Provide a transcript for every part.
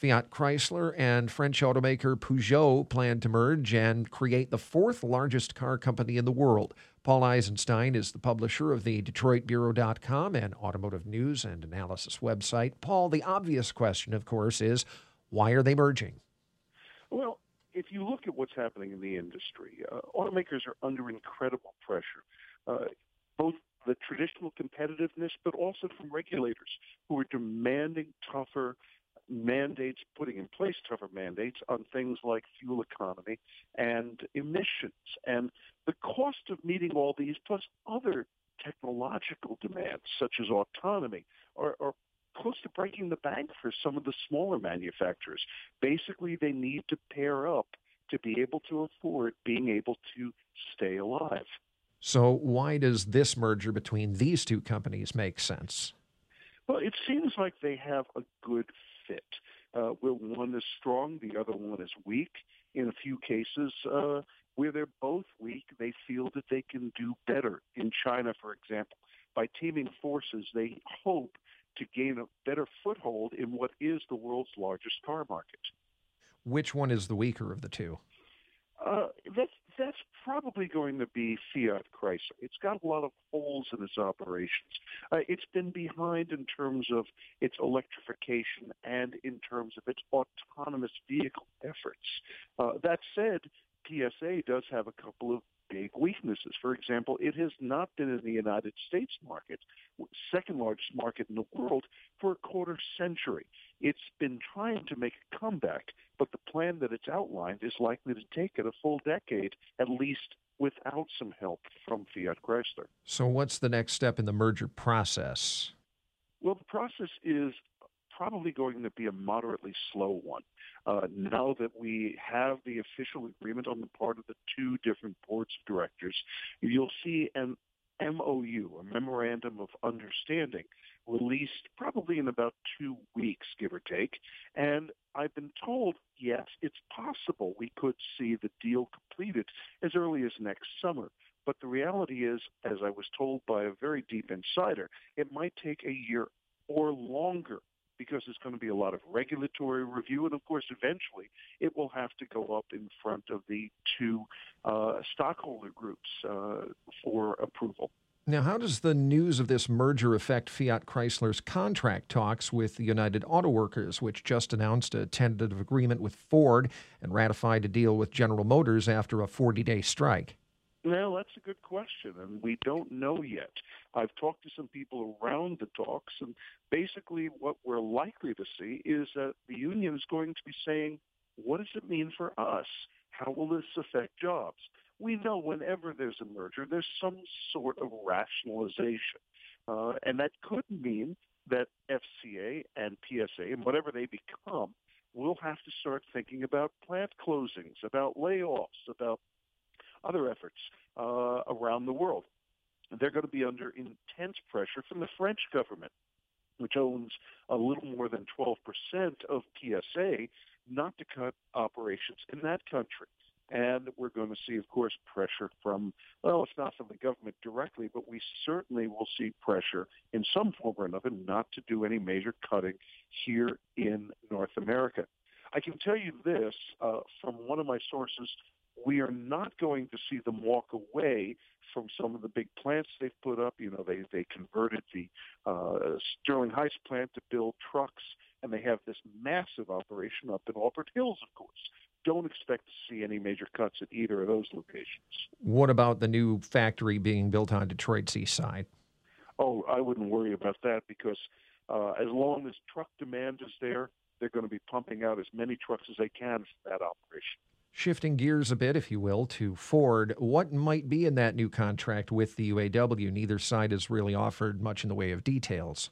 Fiat Chrysler and French automaker Peugeot plan to merge and create the fourth largest car company in the world. Paul Eisenstein is the publisher of the DetroitBureau.com and automotive news and analysis website. Paul, the obvious question, of course, is why are they merging? Well, if you look at what's happening in the industry, uh, automakers are under incredible pressure, uh, both the traditional competitiveness, but also from regulators who are demanding tougher mandates, putting in place tougher mandates on things like fuel economy and emissions. And the cost of meeting all these, plus other technological demands such as autonomy, are, are close to breaking the bank for some of the smaller manufacturers. Basically, they need to pair up to be able to afford being able to stay alive. So, why does this merger between these two companies make sense? Well, it seems like they have a good fit. Uh, where one is strong, the other one is weak. In a few cases, uh, where they're both weak, they feel that they can do better. In China, for example, by teaming forces, they hope to gain a better foothold in what is the world's largest car market. Which one is the weaker of the two? Uh, that's that's probably going to be Fiat Chrysler. It's got a lot of holes in its operations. Uh, it's been behind in terms of its electrification and in terms of its autonomous vehicle efforts. Uh, that said, PSA does have a couple of big weaknesses. For example, it has not been in the United States market, second largest market in the world, for a quarter century. It's been trying to make a comeback, but the plan that it's outlined is likely to take it a full decade, at least without some help from Fiat Chrysler. So, what's the next step in the merger process? Well, the process is probably going to be a moderately slow one. Uh, now that we have the official agreement on the part of the two different boards of directors, you'll see an MOU, a Memorandum of Understanding, released probably in about two weeks, give or take. And I've been told, yes, it's possible we could see the deal completed as early as next summer. But the reality is, as I was told by a very deep insider, it might take a year or longer because there's going to be a lot of regulatory review, and of course, eventually it will have to go up in front of the two uh, stockholder groups uh, for approval. Now, how does the news of this merger affect Fiat Chrysler's contract talks with the United Auto Workers, which just announced a tentative agreement with Ford and ratified a deal with General Motors after a 40 day strike? Well, that's a good question, and we don't know yet. I've talked to some people around the talks, and basically what we're likely to see is that the union is going to be saying, what does it mean for us? How will this affect jobs? We know whenever there's a merger, there's some sort of rationalization. Uh, and that could mean that FCA and PSA, and whatever they become, will have to start thinking about plant closings, about layoffs, about other efforts uh, around the world. They're going to be under intense pressure from the French government, which owns a little more than 12% of PSA, not to cut operations in that country. And we're going to see, of course, pressure from, well, it's not from the government directly, but we certainly will see pressure in some form or another not to do any major cutting here in North America. I can tell you this uh, from one of my sources we are not going to see them walk away from some of the big plants they've put up. You know, they they converted the uh, Sterling Heights plant to build trucks, and they have this massive operation up in Auburn Hills, of course. Don't expect to see any major cuts at either of those locations. What about the new factory being built on Detroit's east side? Oh, I wouldn't worry about that because uh, as long as truck demand is there, they're going to be pumping out as many trucks as they can for that operation. Shifting gears a bit, if you will, to Ford, what might be in that new contract with the UAW? Neither side has really offered much in the way of details.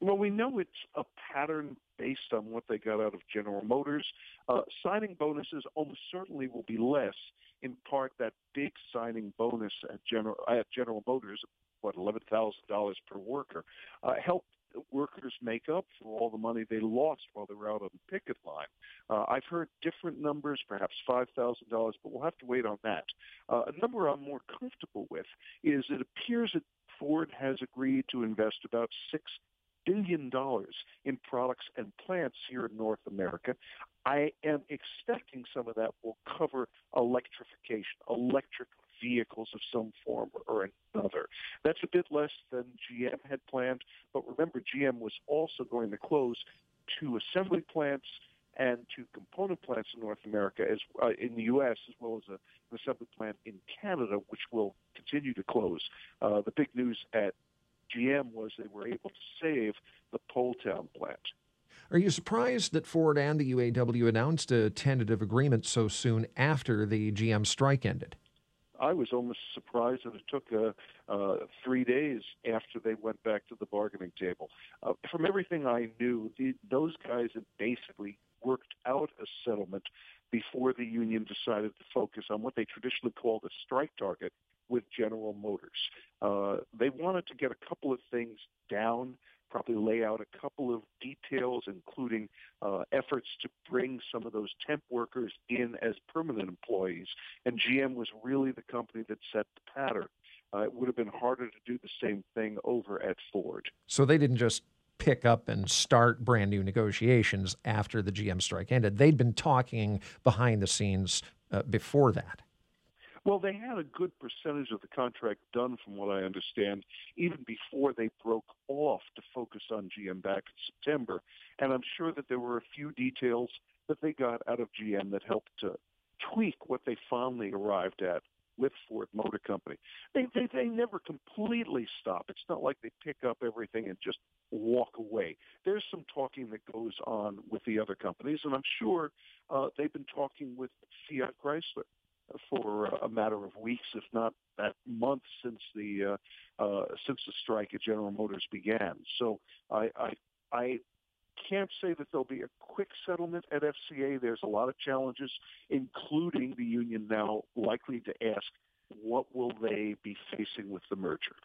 Well, we know it's a pattern based on what they got out of General Motors. Uh, signing bonuses almost certainly will be less. In part, that big signing bonus at General at General Motors, what eleven thousand dollars per worker, uh, helped workers make up for all the money they lost while they were out on the picket line. Uh, I've heard different numbers, perhaps $5,000, but we'll have to wait on that. Uh, a number I'm more comfortable with is it appears that Ford has agreed to invest about $6 billion in products and plants here in North America. I am expecting some of that will cover electrification, electric vehicles of some form or another. That's a bit less than GM had planned, but remember, GM was also going to close two assembly plants and two component plants in North America, as uh, in the U.S., as well as a, an assembly plant in Canada, which will continue to close. Uh, the big news at GM was they were able to save the Poletown plant. Are you surprised that Ford and the UAW announced a tentative agreement so soon after the GM strike ended? I was almost surprised that it took uh, uh, three days after they went back to the bargaining table. Uh, from everything I knew, the, those guys had basically worked out a settlement before the union decided to focus on what they traditionally called a strike target with General Motors. Uh, they wanted to get a couple of things down probably lay out a couple of details, including uh, efforts to bring some of those temp workers in as permanent employees. And GM was really the company that set the pattern. Uh, it would have been harder to do the same thing over at Ford. So they didn't just pick up and start brand new negotiations after the GM strike ended. They'd been talking behind the scenes uh, before that. Well, they had a good percentage of the contract done, from what I understand, even before they broke off to focus on GM back in September. And I'm sure that there were a few details that they got out of GM that helped to tweak what they finally arrived at with Ford Motor Company. They, they they never completely stop. It's not like they pick up everything and just walk away. There's some talking that goes on with the other companies, and I'm sure uh, they've been talking with Fiat Chrysler for a matter of weeks, if not that month, since the uh, uh, since the strike at General Motors began. So I, I I can't say that there'll be a quick settlement at FCA. There's a lot of challenges, including the union now likely to ask what will they be facing with the merger.